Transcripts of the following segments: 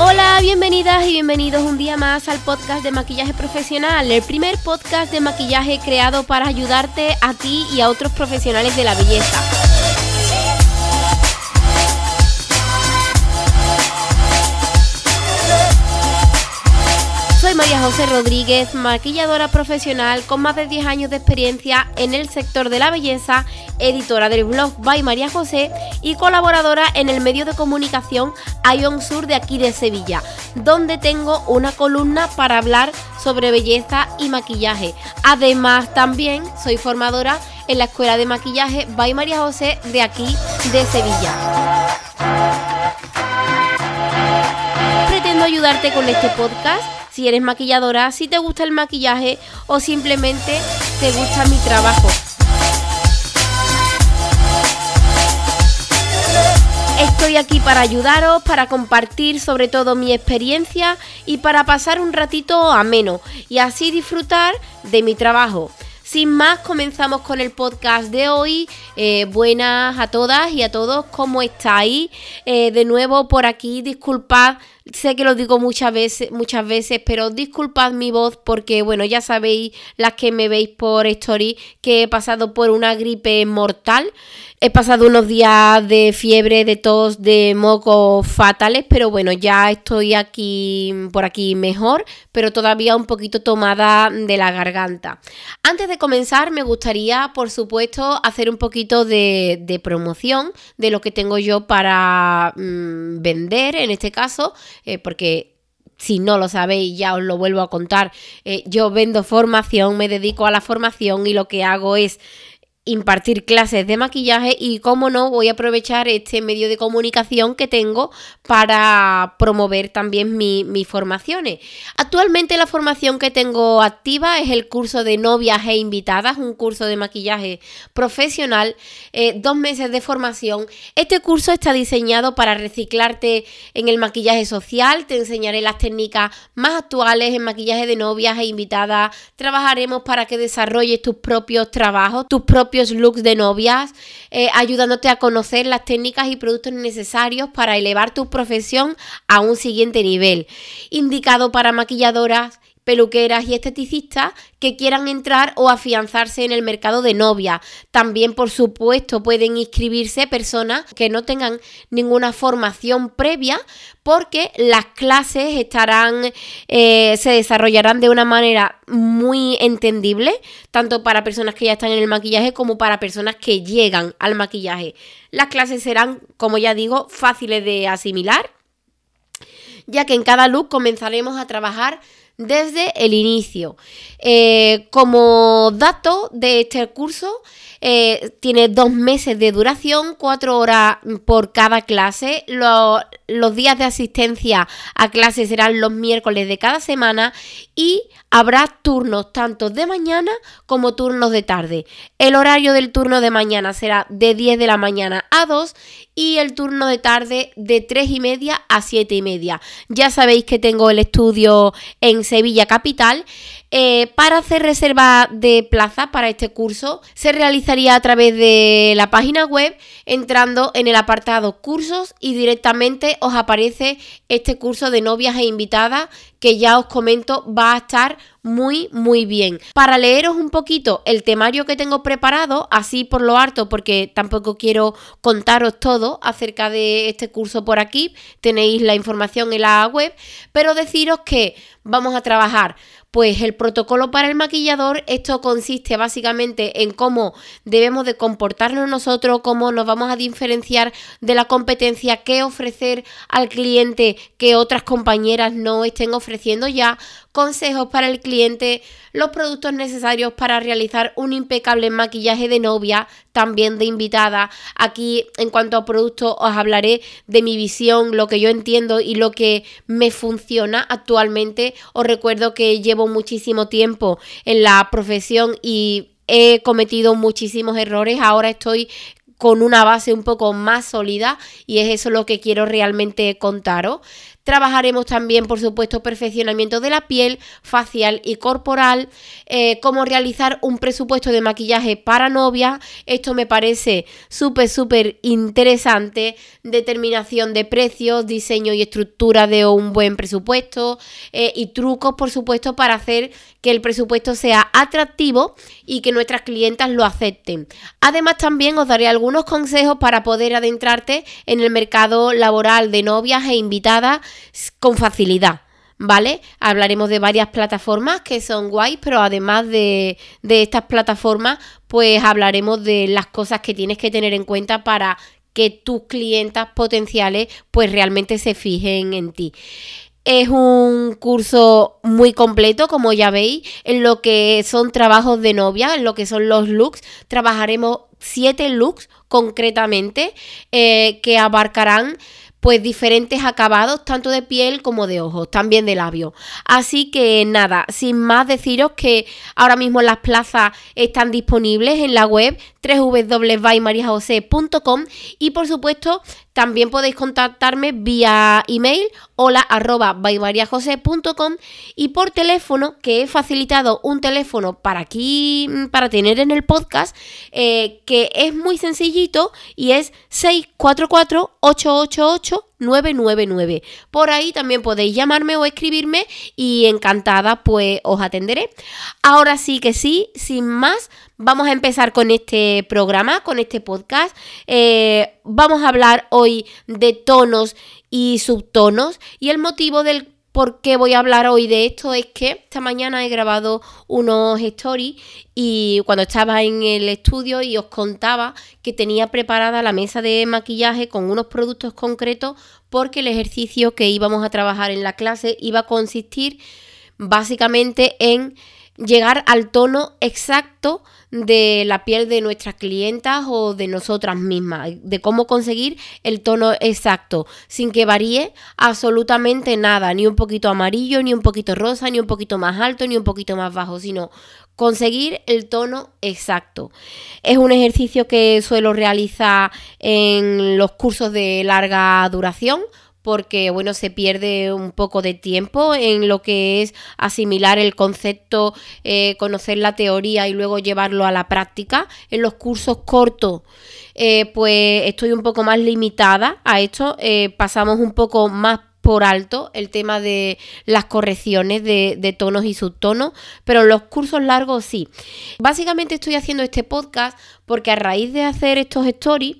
Hola, bienvenidas y bienvenidos un día más al podcast de maquillaje profesional, el primer podcast de maquillaje creado para ayudarte a ti y a otros profesionales de la belleza. María José Rodríguez, maquilladora profesional con más de 10 años de experiencia en el sector de la belleza, editora del blog By María José y colaboradora en el medio de comunicación Ion Sur de aquí de Sevilla, donde tengo una columna para hablar sobre belleza y maquillaje. Además, también soy formadora en la Escuela de Maquillaje By María José de aquí de Sevilla. Pretendo ayudarte con este podcast si eres maquilladora, si te gusta el maquillaje o simplemente te gusta mi trabajo. Estoy aquí para ayudaros, para compartir sobre todo mi experiencia y para pasar un ratito ameno y así disfrutar de mi trabajo. Sin más, comenzamos con el podcast de hoy. Eh, buenas a todas y a todos, ¿cómo estáis? Eh, de nuevo por aquí, disculpad sé que lo digo muchas veces, muchas veces, pero disculpad mi voz porque, bueno, ya sabéis las que me veis por story que he pasado por una gripe mortal. He pasado unos días de fiebre, de tos, de mocos fatales, pero bueno, ya estoy aquí por aquí mejor, pero todavía un poquito tomada de la garganta. Antes de comenzar, me gustaría, por supuesto, hacer un poquito de, promoción de lo que tengo yo para mm, vender, en este caso, eh, porque si no lo sabéis, ya os lo vuelvo a contar. Eh, yo vendo formación, me dedico a la formación y lo que hago es impartir clases de maquillaje y cómo no voy a aprovechar este medio de comunicación que tengo para promover también mis formaciones. Actualmente la formación que tengo activa es el curso de novias e invitadas, un curso de maquillaje profesional, eh, dos meses de formación. Este curso está diseñado para reciclarte en el maquillaje social, te enseñaré las técnicas más actuales en maquillaje de novias e invitadas, trabajaremos para que desarrolles tus propios trabajos, tus propios looks de novias, eh, ayudándote a conocer las técnicas y productos necesarios para elevar tu profesión a un siguiente nivel. Indicado para maquilladoras peluqueras y esteticistas que quieran entrar o afianzarse en el mercado de novia. También, por supuesto, pueden inscribirse personas que no tengan ninguna formación previa porque las clases estarán, eh, se desarrollarán de una manera muy entendible, tanto para personas que ya están en el maquillaje como para personas que llegan al maquillaje. Las clases serán, como ya digo, fáciles de asimilar, ya que en cada look comenzaremos a trabajar desde el inicio. Eh, como dato de este curso, eh, tiene dos meses de duración, cuatro horas por cada clase. Los días de asistencia a clases serán los miércoles de cada semana y habrá turnos tanto de mañana como turnos de tarde. El horario del turno de mañana será de 10 de la mañana a 2 y el turno de tarde de 3 y media a 7 y media. Ya sabéis que tengo el estudio en Sevilla Capital. Eh, para hacer reserva de plaza para este curso se realizaría a través de la página web entrando en el apartado cursos y directamente os aparece este curso de novias e invitadas que ya os comento va a estar muy muy bien. Para leeros un poquito el temario que tengo preparado, así por lo harto, porque tampoco quiero contaros todo acerca de este curso por aquí, tenéis la información en la web, pero deciros que vamos a trabajar pues el protocolo para el maquillador, esto consiste básicamente en cómo debemos de comportarnos nosotros, cómo nos vamos a diferenciar de la competencia, qué ofrecer al cliente que otras compañeras no estén ofreciendo ya, consejos para el cliente, los productos necesarios para realizar un impecable maquillaje de novia, también de invitada. Aquí en cuanto a productos os hablaré de mi visión, lo que yo entiendo y lo que me funciona actualmente. Os recuerdo que llevo muchísimo tiempo en la profesión y he cometido muchísimos errores. Ahora estoy con una base un poco más sólida y es eso lo que quiero realmente contaros. Trabajaremos también, por supuesto, perfeccionamiento de la piel, facial y corporal, eh, cómo realizar un presupuesto de maquillaje para novia. Esto me parece súper, súper interesante. Determinación de precios, diseño y estructura de un buen presupuesto eh, y trucos, por supuesto, para hacer que el presupuesto sea atractivo y que nuestras clientas lo acepten. Además, también os daré algunos consejos para poder adentrarte en el mercado laboral de novias e invitadas con facilidad. ¿Vale? Hablaremos de varias plataformas que son guays, pero además de, de estas plataformas, pues hablaremos de las cosas que tienes que tener en cuenta para que tus clientas potenciales pues realmente se fijen en ti. Es un curso muy completo, como ya veis, en lo que son trabajos de novia, en lo que son los looks. Trabajaremos siete looks concretamente eh, que abarcarán pues diferentes acabados tanto de piel como de ojos, también de labio. Así que nada, sin más deciros que ahora mismo las plazas están disponibles en la web www.mariajose.com y por supuesto también podéis contactarme vía email hola arroba y por teléfono que he facilitado un teléfono para aquí para tener en el podcast eh, que es muy sencillito y es 644 888 999. Por ahí también podéis llamarme o escribirme y encantada pues os atenderé. Ahora sí que sí, sin más, vamos a empezar con este programa, con este podcast. Eh, vamos a hablar hoy de tonos y subtonos y el motivo del por qué voy a hablar hoy de esto es que esta mañana he grabado unos stories y cuando estaba en el estudio y os contaba que tenía preparada la mesa de maquillaje con unos productos concretos porque el ejercicio que íbamos a trabajar en la clase iba a consistir básicamente en llegar al tono exacto de la piel de nuestras clientas o de nosotras mismas, de cómo conseguir el tono exacto, sin que varíe absolutamente nada, ni un poquito amarillo, ni un poquito rosa, ni un poquito más alto, ni un poquito más bajo, sino conseguir el tono exacto. Es un ejercicio que suelo realizar en los cursos de larga duración porque bueno, se pierde un poco de tiempo en lo que es asimilar el concepto, eh, conocer la teoría y luego llevarlo a la práctica. En los cursos cortos, eh, pues estoy un poco más limitada a esto, eh, pasamos un poco más por alto el tema de las correcciones de, de, tonos y subtonos, pero en los cursos largos sí. Básicamente estoy haciendo este podcast porque a raíz de hacer estos stories,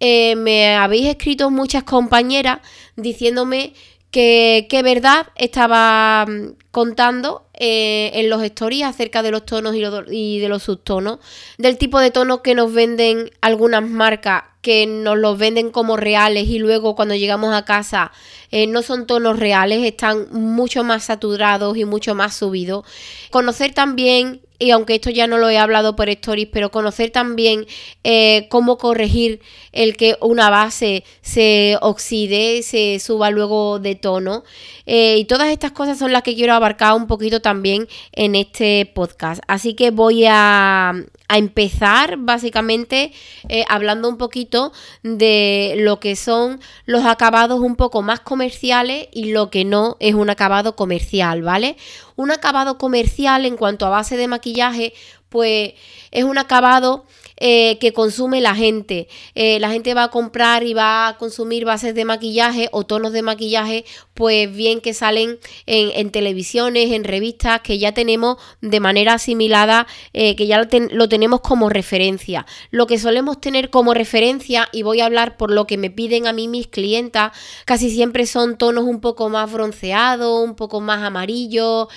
eh, me habéis escrito muchas compañeras diciéndome que, qué verdad estaba mm, contando eh, en los stories acerca de los tonos y, de los subtonos, del tipo de tonos que nos venden algunas marcas que nos los venden como reales y luego cuando llegamos a casa eh, no son tonos reales, están mucho más saturados y mucho más subidos. Conocer también y aunque esto ya no lo he hablado por stories, pero conocer también eh, cómo corregir el que una base se oxide, se suba luego de tono. Eh, y todas estas cosas son las que quiero abarcar un poquito también en este podcast. Así que voy a, empezar básicamente eh, hablando un poquito de lo que son los acabados un poco más comerciales y lo que no es un acabado comercial, ¿vale? Un acabado comercial en cuanto a base de maquillaje, pues es un acabado eh, que consume la gente. Eh, la gente va a comprar y va a consumir bases de maquillaje o tonos de maquillaje, pues bien que salen en, televisiones, en revistas, que ya tenemos de manera asimilada, eh, que ya lo, lo, tenemos como referencia. Lo que solemos tener como referencia, y voy a hablar por lo que me piden a mí mis clientas, casi siempre son tonos un poco más bronceados, un poco más amarillos,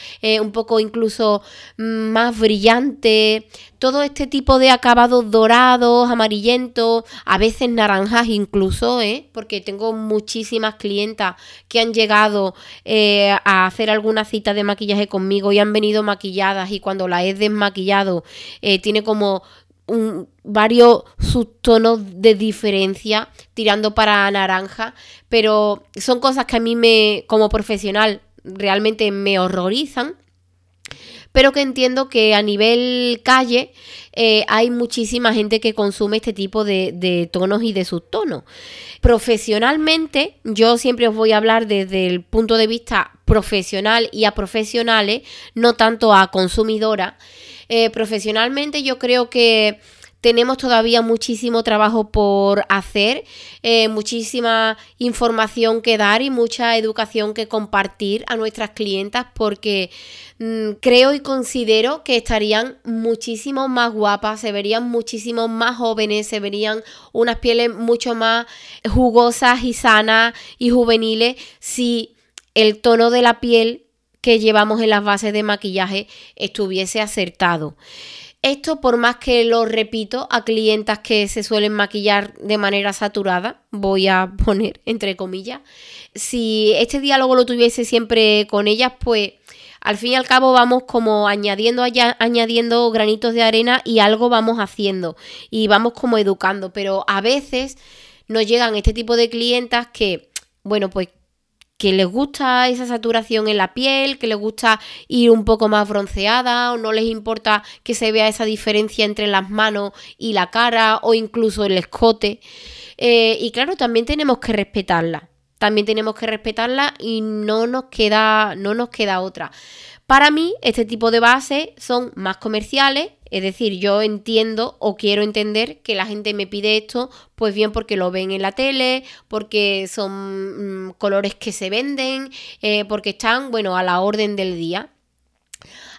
un poco incluso mm, más brillantes todo este tipo de acabados dorados, amarillentos, a veces naranjas incluso, ¿eh? porque tengo muchísimas clientas que han llegado eh, a hacer alguna cita de maquillaje conmigo y han venido maquilladas y cuando la he desmaquillado eh, tiene como un, varios subtonos de diferencia tirando para naranja, pero son cosas que a mí me, como profesional, realmente me horrorizan pero que entiendo que a nivel calle eh, hay muchísima gente que consume este tipo de, tonos y de subtonos. Profesionalmente, yo siempre os voy a hablar desde el punto de vista profesional y a profesionales, no tanto a consumidora. Eh, profesionalmente yo creo que tenemos todavía muchísimo trabajo por hacer, eh, muchísima información que dar y mucha educación que compartir a nuestras clientas porque mm, creo y considero que estarían muchísimo más guapas, se verían muchísimo más jóvenes, se verían unas pieles mucho más jugosas y sanas y juveniles si el tono de la piel que llevamos en las bases de maquillaje estuviese acertado. Esto por más que lo repito a clientas que se suelen maquillar de manera saturada, voy a poner entre comillas, si este diálogo lo tuviese siempre con ellas, pues al fin y al cabo vamos como añadiendo, añadiendo granitos de arena y algo vamos haciendo y vamos como educando, pero a veces nos llegan este tipo de clientas que, bueno, pues que les gusta esa saturación en la piel, que les gusta ir un poco más bronceada o no les importa que se vea esa diferencia entre las manos y la cara o incluso el escote. Eh, y claro, también tenemos que respetarla. También tenemos que respetarla y no nos queda, no nos queda otra. Para mí, este tipo de bases son más comerciales, es decir, yo entiendo o quiero entender que la gente me pide esto, pues bien porque lo ven en la tele, porque son mm, colores que se venden, eh, porque están, bueno, a la orden del día.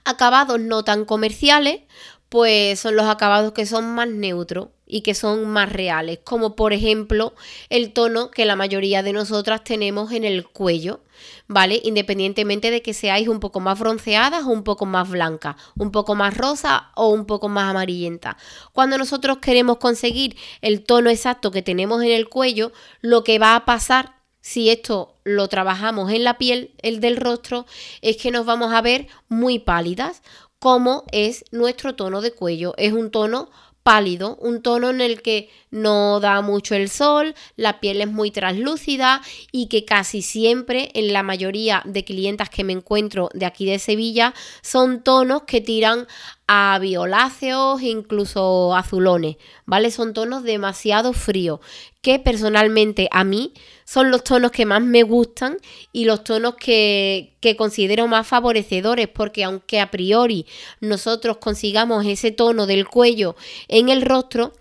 Acabados no tan comerciales, pues son los acabados que son más neutros y que son más reales, como por ejemplo el tono que la mayoría de nosotras tenemos en el cuello, ¿vale? Independientemente de que seáis un poco más bronceadas o un poco más blancas, un poco más rosa o un poco más amarillenta. Cuando nosotros queremos conseguir el tono exacto que tenemos en el cuello, lo que va a pasar si esto lo trabajamos en la piel, el del rostro, es que nos vamos a ver muy pálidas, como es nuestro tono de cuello. Es un tono pálido, un tono en el que no da mucho el sol, la piel es muy translúcida y que casi siempre en la mayoría de clientas que me encuentro de aquí de Sevilla son tonos que tiran a violáceos, incluso azulones, ¿vale? Son tonos demasiado fríos, que personalmente a mí son los tonos que más me gustan y los tonos que, que considero más favorecedores, porque aunque a priori nosotros consigamos ese tono del cuello en el rostro,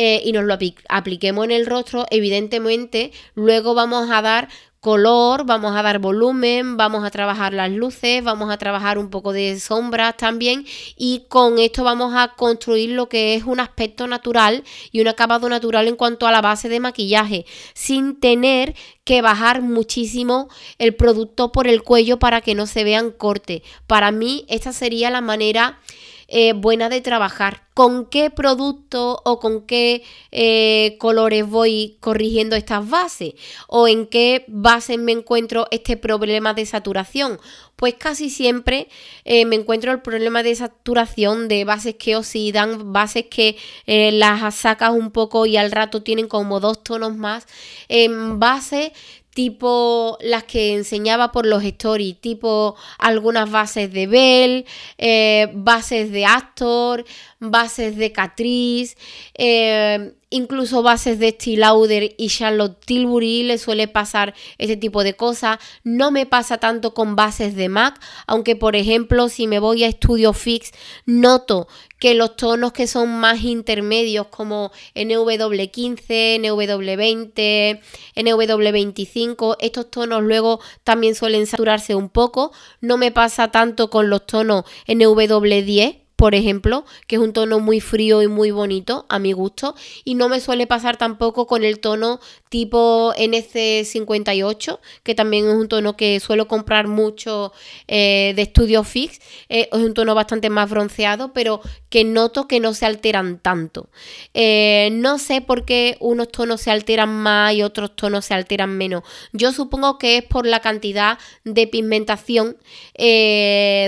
eh, y nos lo apliquemos en el rostro, evidentemente luego vamos a dar color, vamos a dar volumen, vamos a trabajar las luces, vamos a trabajar un poco de sombras también y con esto vamos a construir lo que es un aspecto natural y un acabado natural en cuanto a la base de maquillaje, sin tener que bajar muchísimo el producto por el cuello para que no se vean corte. Para mí esta sería la manera eh, buena de trabajar. ¿Con qué producto o con qué eh, colores voy corrigiendo estas bases? ¿O en qué bases me encuentro este problema de saturación? Pues casi siempre eh, me encuentro el problema de saturación de bases que oxidan, bases que las sacas un poco y al rato tienen como dos tonos más. En bases tipo las que enseñaba por los stories, tipo algunas bases de Bell, eh, bases de Actor, bases de Catrice, eh, incluso bases de Steve Lauder y Charlotte Tilbury le suele pasar este tipo de cosas. No me pasa tanto con bases de MAC, aunque por ejemplo si me voy a Studio Fix noto que los tonos que son más intermedios como NW15, NW20, NW25, estos tonos luego también suelen saturarse un poco. No me pasa tanto con los tonos NW10 por ejemplo, que es un tono muy frío y muy bonito a mi gusto. Y no me suele pasar tampoco con el tono tipo NC58, que también es un tono que suelo comprar mucho eh, de Studio Fix. Eh, es un tono bastante más bronceado, pero que noto que no se alteran tanto. Eh, no sé por qué unos tonos se alteran más y otros tonos se alteran menos. Yo supongo que es por la cantidad de pigmentación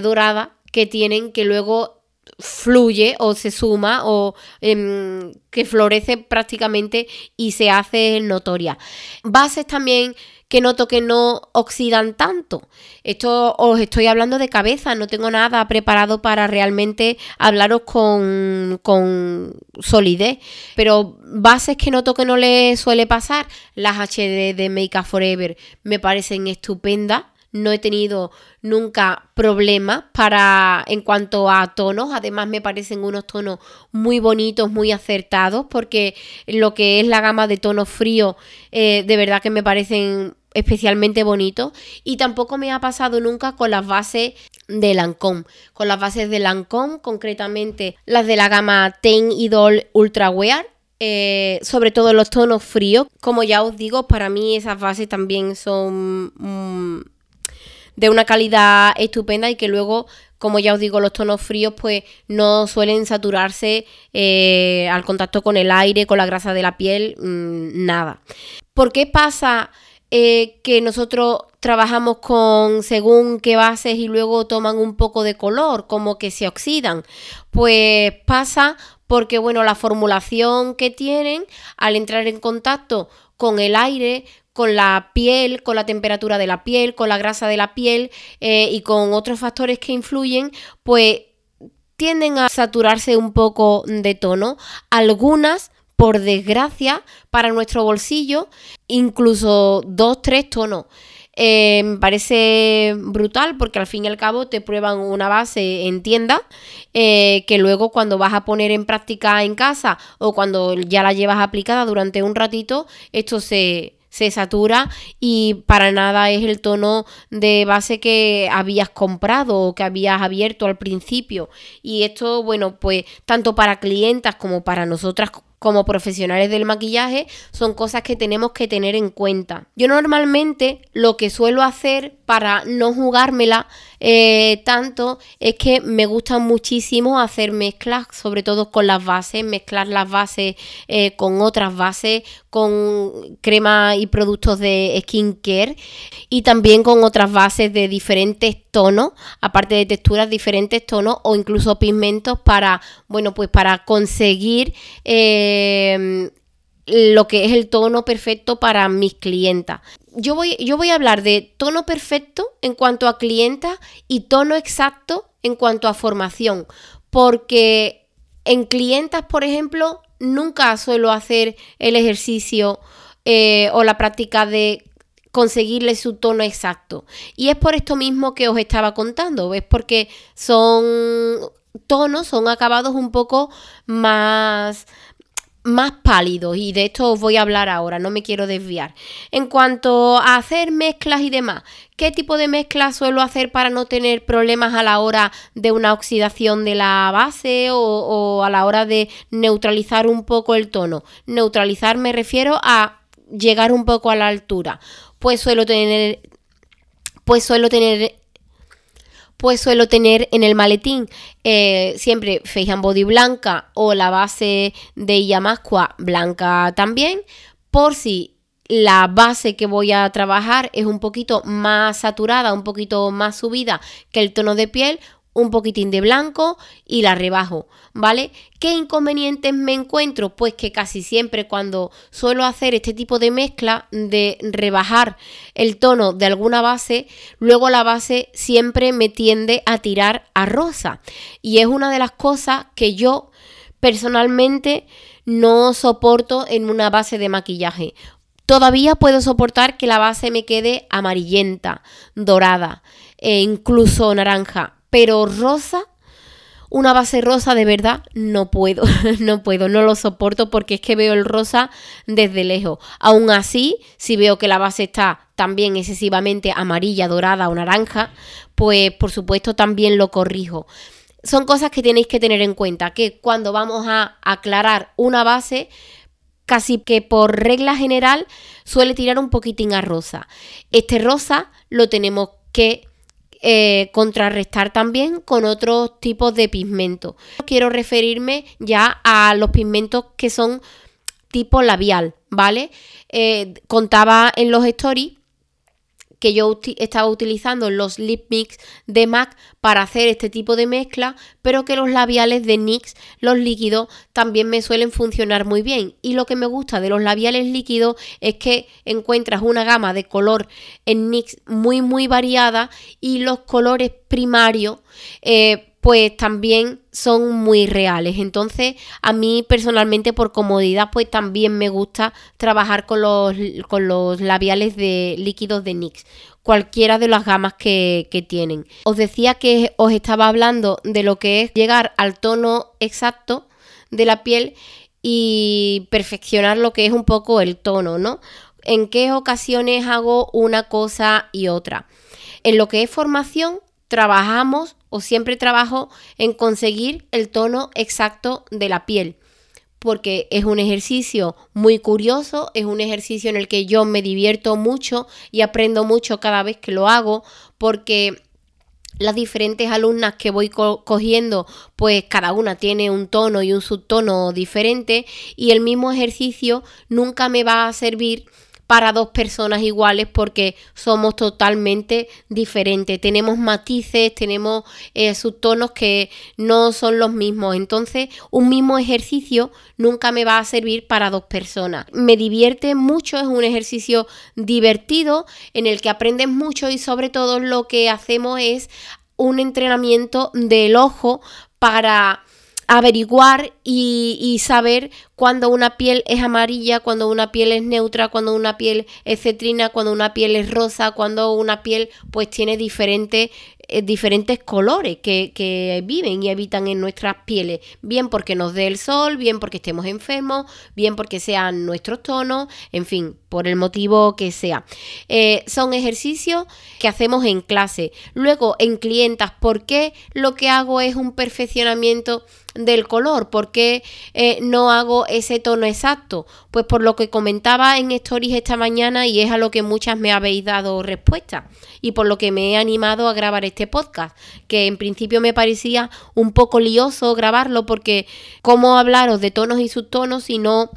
dorada que tienen que luego fluye o se suma o em, que florece prácticamente y se hace notoria. Bases también que noto que no oxidan tanto. Esto os estoy hablando de cabeza, no tengo nada preparado para realmente hablaros con, con solidez. Pero bases que noto que no le suele pasar, las HD de Make Up Forever me parecen estupendas no he tenido nunca problemas para en cuanto a tonos. Además me parecen unos tonos muy bonitos, muy acertados, porque lo que es la gama de tonos fríos, eh, de verdad que me parecen especialmente bonitos. Y tampoco me ha pasado nunca con las bases de Lancome. Con las bases de Lancome, concretamente las de la gama Ten Idol Ultra Wear. Eh, sobre todo los tonos fríos. Como ya os digo, para mí esas bases también son mm, de una calidad estupenda y que luego, como ya os digo, los tonos fríos pues no suelen saturarse eh, al contacto con el aire, con la grasa de la piel, mm, nada. ¿Por qué pasa eh, que nosotros trabajamos con según qué bases y luego toman un poco de color, como que se oxidan? Pues pasa porque, bueno, la formulación que tienen al entrar en contacto con el aire, con la piel, con la temperatura de la piel, con la grasa de la piel eh, y con otros factores que influyen, pues tienden a saturarse un poco de tono. Algunas, por desgracia, para nuestro bolsillo, incluso dos, tres tonos. Eh, me parece brutal porque al fin y al cabo te prueban una base en tienda eh, que luego cuando vas a poner en práctica en casa o cuando ya la llevas aplicada durante un ratito, esto se, se satura y para nada es el tono de base que habías comprado o que habías abierto al principio. Y esto, bueno, pues tanto para clientas como para nosotras como profesionales del maquillaje son cosas que tenemos que tener en cuenta. Yo normalmente lo que suelo hacer para no jugármela eh, tanto es que me gusta muchísimo hacer mezclas, sobre todo con las bases, mezclar las bases eh, con otras bases, con crema y productos de skincare y también con otras bases de diferentes tonos, aparte de texturas, diferentes tonos o incluso pigmentos para, bueno, pues para conseguir eh, lo que es el tono perfecto para mis clientas. Yo voy, yo voy a hablar de tono perfecto en cuanto a clientas y tono exacto en cuanto a formación, porque en clientas, por ejemplo, nunca suelo hacer el ejercicio eh, o la práctica de conseguirle su tono exacto. Y es por esto mismo que os estaba contando, es porque son tonos, son acabados un poco más más pálidos y de esto os voy a hablar ahora, no me quiero desviar. En cuanto a hacer mezclas y demás, ¿qué tipo de mezclas suelo hacer para no tener problemas a la hora de una oxidación de la base o, a la hora de neutralizar un poco el tono? Neutralizar me refiero a llegar un poco a la altura. Pues suelo tener pues suelo tener pues suelo tener en el maletín eh, siempre Face and Body blanca o la base de Yamasqua blanca también, por si la base que voy a trabajar es un poquito más saturada, un poquito más subida que el tono de piel, un poquitín de blanco y la rebajo, ¿vale? ¿Qué inconvenientes me encuentro? Pues que casi siempre cuando suelo hacer este tipo de mezcla de rebajar el tono de alguna base, luego la base siempre me tiende a tirar a rosa. Y es una de las cosas que yo personalmente no soporto en una base de maquillaje. Todavía puedo soportar que la base me quede amarillenta, dorada e incluso naranja, pero rosa, una base rosa de verdad, no puedo, no puedo, no lo soporto porque es que veo el rosa desde lejos. Aún así, si veo que la base está también excesivamente amarilla, dorada o naranja, pues por supuesto también lo corrijo. Son cosas que tenéis que tener en cuenta, que cuando vamos a aclarar una base, casi que por regla general suele tirar un poquitín a rosa. Este rosa lo tenemos que eh, contrarrestar también con otros tipos de pigmentos. Quiero referirme ya a los pigmentos que son tipo labial, ¿vale? Eh, contaba en los stories que yo estaba utilizando los lip mix de MAC para hacer este tipo de mezcla, pero que los labiales de NYX, los líquidos, también me suelen funcionar muy bien. Y lo que me gusta de los labiales líquidos es que encuentras una gama de color en NYX muy muy variada y los colores primarios eh, pues también son muy reales. Entonces, a mí personalmente por comodidad, pues también me gusta trabajar con los, con los labiales de líquidos de NYX, cualquiera de las gamas que, que tienen. Os decía que os estaba hablando de lo que es llegar al tono exacto de la piel y perfeccionar lo que es un poco el tono, ¿no? En qué ocasiones hago una cosa y otra. En lo que es formación, trabajamos o siempre trabajo en conseguir el tono exacto de la piel porque es un ejercicio muy curioso, es un ejercicio en el que yo me divierto mucho y aprendo mucho cada vez que lo hago, porque las diferentes alumnas que voy cogiendo, pues cada una tiene un tono y un subtono diferente y el mismo ejercicio nunca me va a servir para dos personas iguales porque somos totalmente diferentes. Tenemos matices, tenemos eh, subtonos que no son los mismos. Entonces, un mismo ejercicio nunca me va a servir para dos personas. Me divierte mucho, es un ejercicio divertido en el que aprendes mucho y sobre todo lo que hacemos es un entrenamiento del ojo para averiguar y, saber cuando una piel es amarilla, cuando una piel es neutra, cuando una piel es cetrina, cuando una piel es rosa, cuando una piel pues tiene diferentes eh, diferentes colores que, viven y habitan en nuestras pieles, bien porque nos dé el sol, bien porque estemos enfermos, bien porque sean nuestros tonos, en fin, por el motivo que sea. Eh, son ejercicios que hacemos en clase. Luego, en clientas, ¿por qué lo que hago es un perfeccionamiento del color? ¿Por qué eh, no hago ese tono exacto? Pues por lo que comentaba en Stories esta mañana y es a lo que muchas me habéis dado respuesta y por lo que me he animado a grabar este podcast, que en principio me parecía un poco lioso grabarlo porque cómo hablaros de tonos y subtonos si no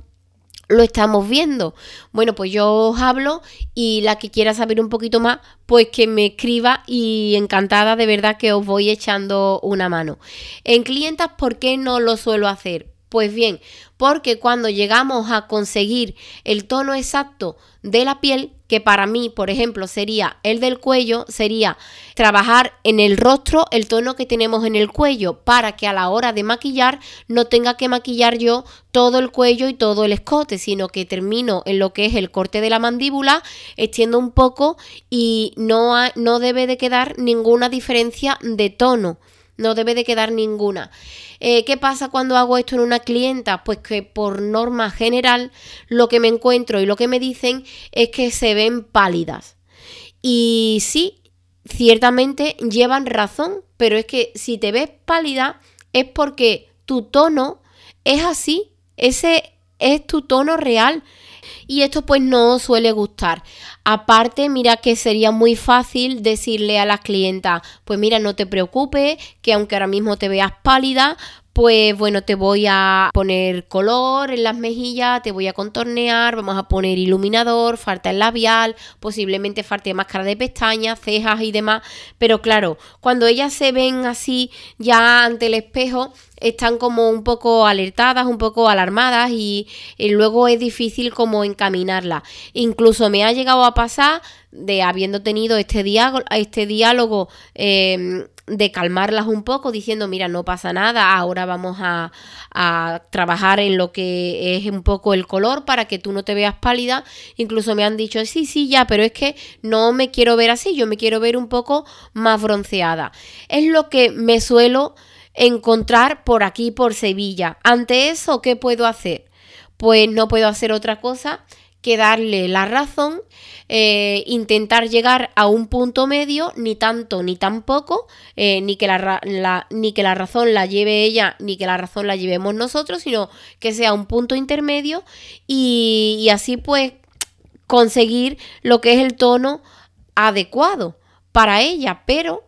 lo estamos viendo. Bueno, pues yo os hablo y la que quiera saber un poquito más, pues que me escriba y encantada de verdad que os voy echando una mano. En clientas, ¿por qué no lo suelo hacer? Pues bien, porque cuando llegamos a conseguir el tono exacto de la piel, que para mí, por ejemplo, sería el del cuello, sería trabajar en el rostro el tono que tenemos en el cuello para que a la hora de maquillar no tenga que maquillar yo todo el cuello y todo el escote, sino que termino en lo que es el corte de la mandíbula, extiendo un poco y no, no debe de quedar ninguna diferencia de tono. No debe de quedar ninguna. Eh, ¿Qué pasa cuando hago esto en una clienta? Pues que por norma general lo que me encuentro y lo que me dicen es que se ven pálidas. Y sí, ciertamente llevan razón, pero es que si te ves pálida es porque tu tono es así, ese es tu tono real y esto pues no suele gustar. Aparte, mira que sería muy fácil decirle a las clientas, pues mira, no te preocupes, que aunque ahora mismo te veas pálida, pues bueno, te voy a poner color en las mejillas, te voy a contornear, vamos a poner iluminador, falta el labial, posiblemente falte máscara de pestañas, cejas y demás. Pero claro, cuando ellas se ven así ya ante el espejo, están como un poco alertadas, un poco alarmadas y, luego es difícil como encaminarla. Incluso me ha llegado a pasar de habiendo tenido este diálogo, este diálogo em, de calmarlas un poco diciendo, mira, no pasa nada, ahora vamos a, trabajar en lo que es un poco el color para que tú no te veas pálida. Incluso me han dicho, sí, sí, ya, pero es que no me quiero ver así, yo me quiero ver un poco más bronceada. Es lo que me suelo encontrar por aquí, por Sevilla. Ante eso, ¿qué puedo hacer? Pues no puedo hacer otra cosa que darle la razón, eh, intentar llegar a un punto medio, ni tanto ni tampoco, eh, ni, que la, ni que la razón la lleve ella, ni que la razón la llevemos nosotros, sino que sea un punto intermedio y, así pues conseguir lo que es el tono adecuado para ella, pero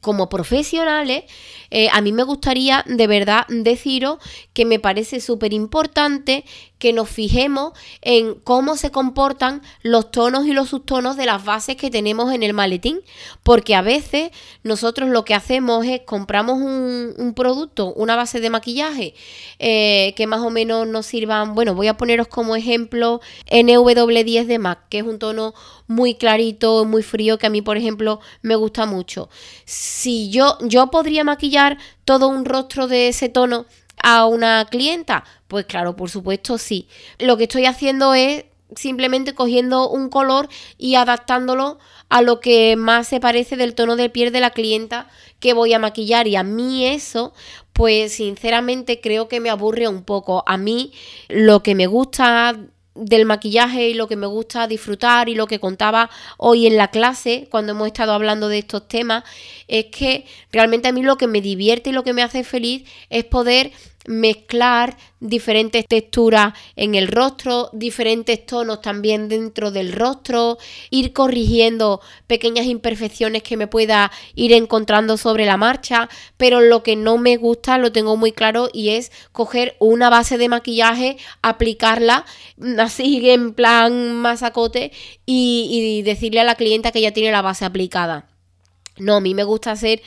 como profesionales, eh, a mí me gustaría de verdad deciros que me parece súper importante que nos fijemos en cómo se comportan los tonos y los subtonos de las bases que tenemos en el maletín, porque a veces nosotros lo que hacemos es compramos un, producto, una base de maquillaje eh, que más o menos nos sirvan, bueno, voy a poneros como ejemplo NW10 de MAC, que es un tono muy clarito, muy frío, que a mí, por ejemplo, me gusta mucho. Si yo, yo podría maquillar todo un rostro de ese tono a una clienta? Pues claro, por supuesto sí. Lo que estoy haciendo es simplemente cogiendo un color y adaptándolo a lo que más se parece del tono de piel de la clienta que voy a maquillar y a mí eso pues sinceramente creo que me aburre un poco. A mí lo que me gusta del maquillaje y lo que me gusta disfrutar y lo que contaba hoy en la clase cuando hemos estado hablando de estos temas es que realmente a mí lo que me divierte y lo que me hace feliz es poder mezclar diferentes texturas en el rostro, diferentes tonos también dentro del rostro, ir corrigiendo pequeñas imperfecciones que me pueda ir encontrando sobre la marcha, pero lo que no me gusta lo tengo muy claro y es coger una base de maquillaje, aplicarla así en plan masacote y, y decirle a la clienta que ya tiene la base aplicada. No, a mí me gusta hacer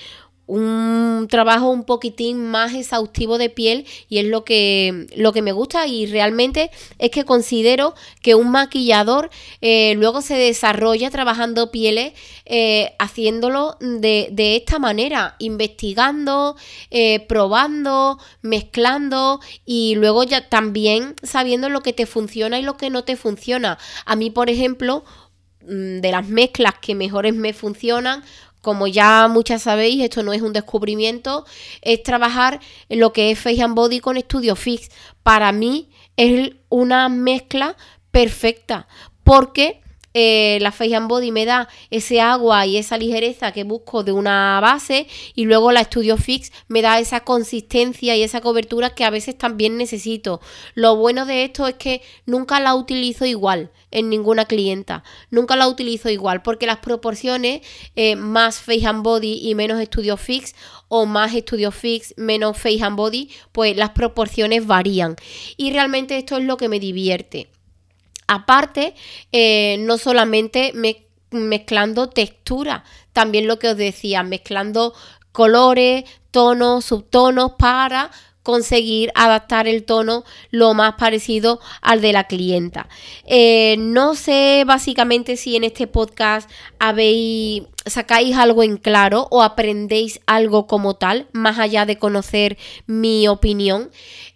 un trabajo un poquitín más exhaustivo de piel y es lo que, lo que me gusta y realmente es que considero que un maquillador eh, luego se desarrolla trabajando pieles eh, haciéndolo de, de, esta manera, investigando, eh, probando, mezclando y luego ya también sabiendo lo que te funciona y lo que no te funciona. A mí, por ejemplo, mm, de las mezclas que mejores me funcionan, como ya muchas sabéis, esto no es un descubrimiento, es trabajar lo que es Face and Body con Studio Fix. Para mí es una mezcla perfecta porque eh, la Face and Body me da ese agua y esa ligereza que busco de una base y luego la Studio Fix me da esa consistencia y esa cobertura que a veces también necesito. Lo bueno de esto es que nunca la utilizo igual en ninguna clienta, nunca la utilizo igual porque las proporciones eh, más Face and Body y menos Studio Fix o más Studio Fix menos Face and Body pues las proporciones varían. Y realmente esto es lo que me divierte Aparte, eh, no solamente mezclando textura, también lo que os decía, mezclando colores, tonos, subtonos para conseguir adaptar el tono lo más parecido al de la clienta. Eh, no sé básicamente si en este podcast habéis sacáis algo en claro o aprendéis algo como tal, más allá de conocer mi opinión.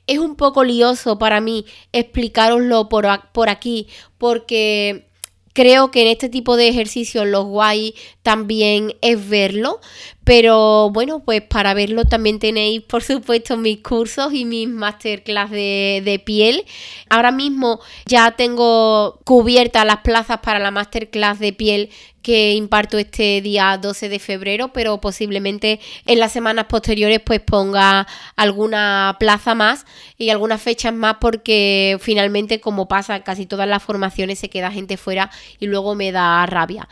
Es un poco lioso para mí explicaroslo por, por aquí, porque creo que en este tipo de ejercicios lo guay también es verlo, pero bueno, pues para verlo también tenéis, por supuesto, mis cursos y mis masterclass de, de piel. Ahora mismo ya tengo cubiertas las plazas para la masterclass de piel que imparto este día 12 de febrero, pero posiblemente en las semanas posteriores pues ponga alguna plaza más y algunas fechas más porque finalmente como pasa casi todas las formaciones se queda gente fuera y luego me da rabia.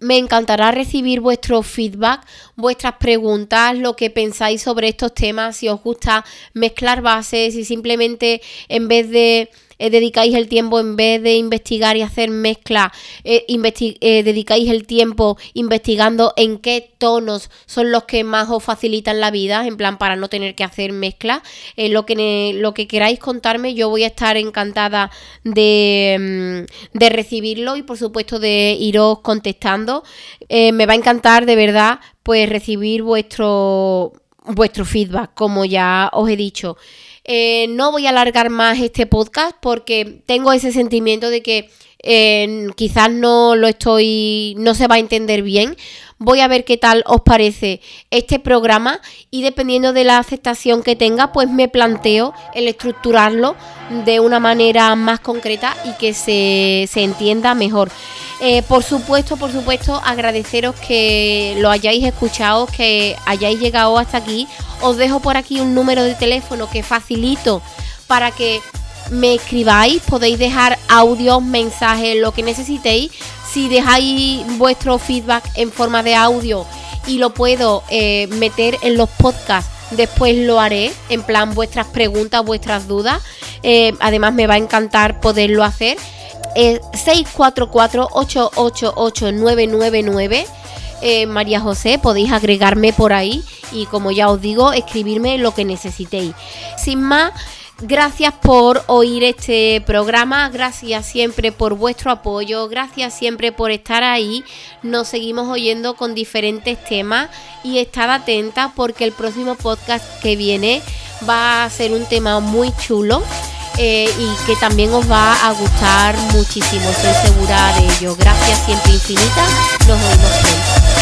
Me encantará recibir vuestro feedback, vuestras preguntas, lo que pensáis sobre estos temas, si os gusta mezclar bases, y simplemente en vez de eh, dedicáis el tiempo en vez de investigar y hacer mezcla, eh, eh, dedicáis el tiempo investigando en qué tonos son los que más os facilitan la vida, en plan para no tener que hacer mezcla. lo, que, lo que queráis contarme, yo voy a estar encantada de, mm, de recibirlo y por supuesto de iros contestando. me va a encantar de verdad pues recibir vuestro vuestro feedback, como ya os he dicho. Eh, no voy a alargar más este podcast porque tengo ese sentimiento de que eh, quizás no lo estoy, no se va a entender bien. Voy a ver qué tal os parece este programa y dependiendo de la aceptación que tenga, pues me planteo el estructurarlo de una manera más concreta y que se, se entienda mejor. Eh, por supuesto, por supuesto, agradeceros que lo hayáis escuchado, que hayáis llegado hasta aquí. Os dejo por aquí un número de teléfono que facilito para que me escribáis. Podéis dejar audios, mensajes, lo que necesitéis. Si dejáis vuestro feedback en forma de audio y lo puedo eh, meter en los podcasts, después lo haré, en plan vuestras preguntas, vuestras dudas. Eh, además me va a encantar poderlo hacer. 644-888-999. María José, podéis agregarme por ahí y como ya os digo, escribirme lo que necesitéis. Sin más, Gracias por oír este programa, gracias siempre por vuestro apoyo, gracias siempre por estar ahí. Nos seguimos oyendo con diferentes temas y estad atenta porque el próximo podcast que viene va a ser un tema muy chulo eh, y que también os va a gustar muchísimo, estoy segura de ello. Gracias siempre infinita, nos vemos.